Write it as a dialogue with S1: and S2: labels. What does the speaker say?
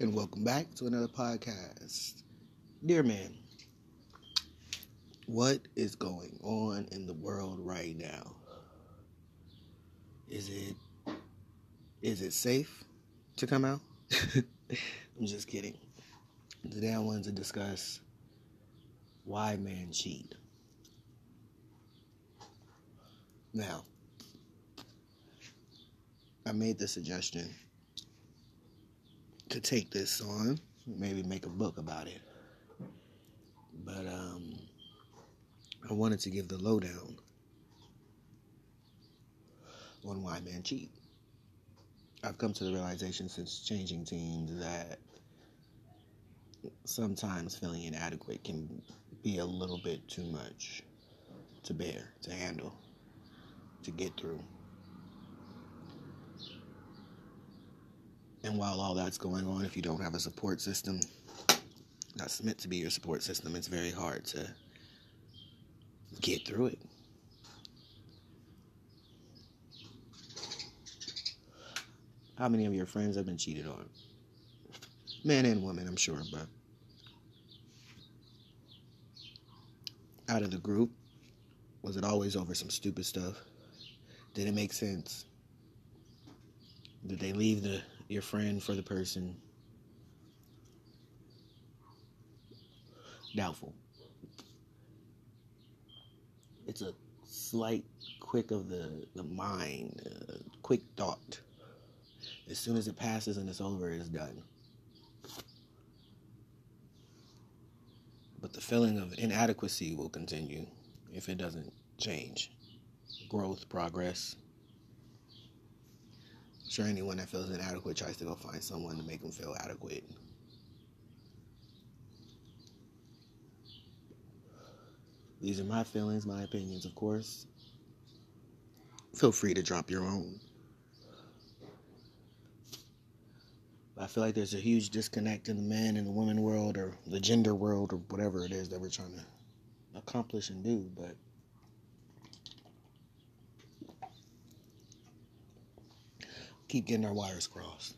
S1: and welcome back to another podcast. Dear man, what is going on in the world right now? Is it is it safe to come out? I'm just kidding. Today I wanted to discuss why men cheat. Now, I made the suggestion to take this on, maybe make a book about it. But um, I wanted to give the lowdown on why men cheat. I've come to the realization since changing teams that sometimes feeling inadequate can be a little bit too much to bear, to handle, to get through. And while all that's going on, if you don't have a support system that's meant to be your support system, it's very hard to get through it. How many of your friends have been cheated on? Men and women, I'm sure, but out of the group, was it always over some stupid stuff? Did it make sense? Did they leave the your friend for the person? Doubtful. It's a slight quick of the, the mind, uh, quick thought. As soon as it passes and it's over, it's done. But the feeling of inadequacy will continue if it doesn't change. Growth, progress, sure anyone that feels inadequate tries to go find someone to make them feel adequate. These are my feelings, my opinions, of course. Feel free to drop your own. I feel like there's a huge disconnect in the man and the woman world or the gender world or whatever it is that we're trying to accomplish and do, but keep getting our wires crossed.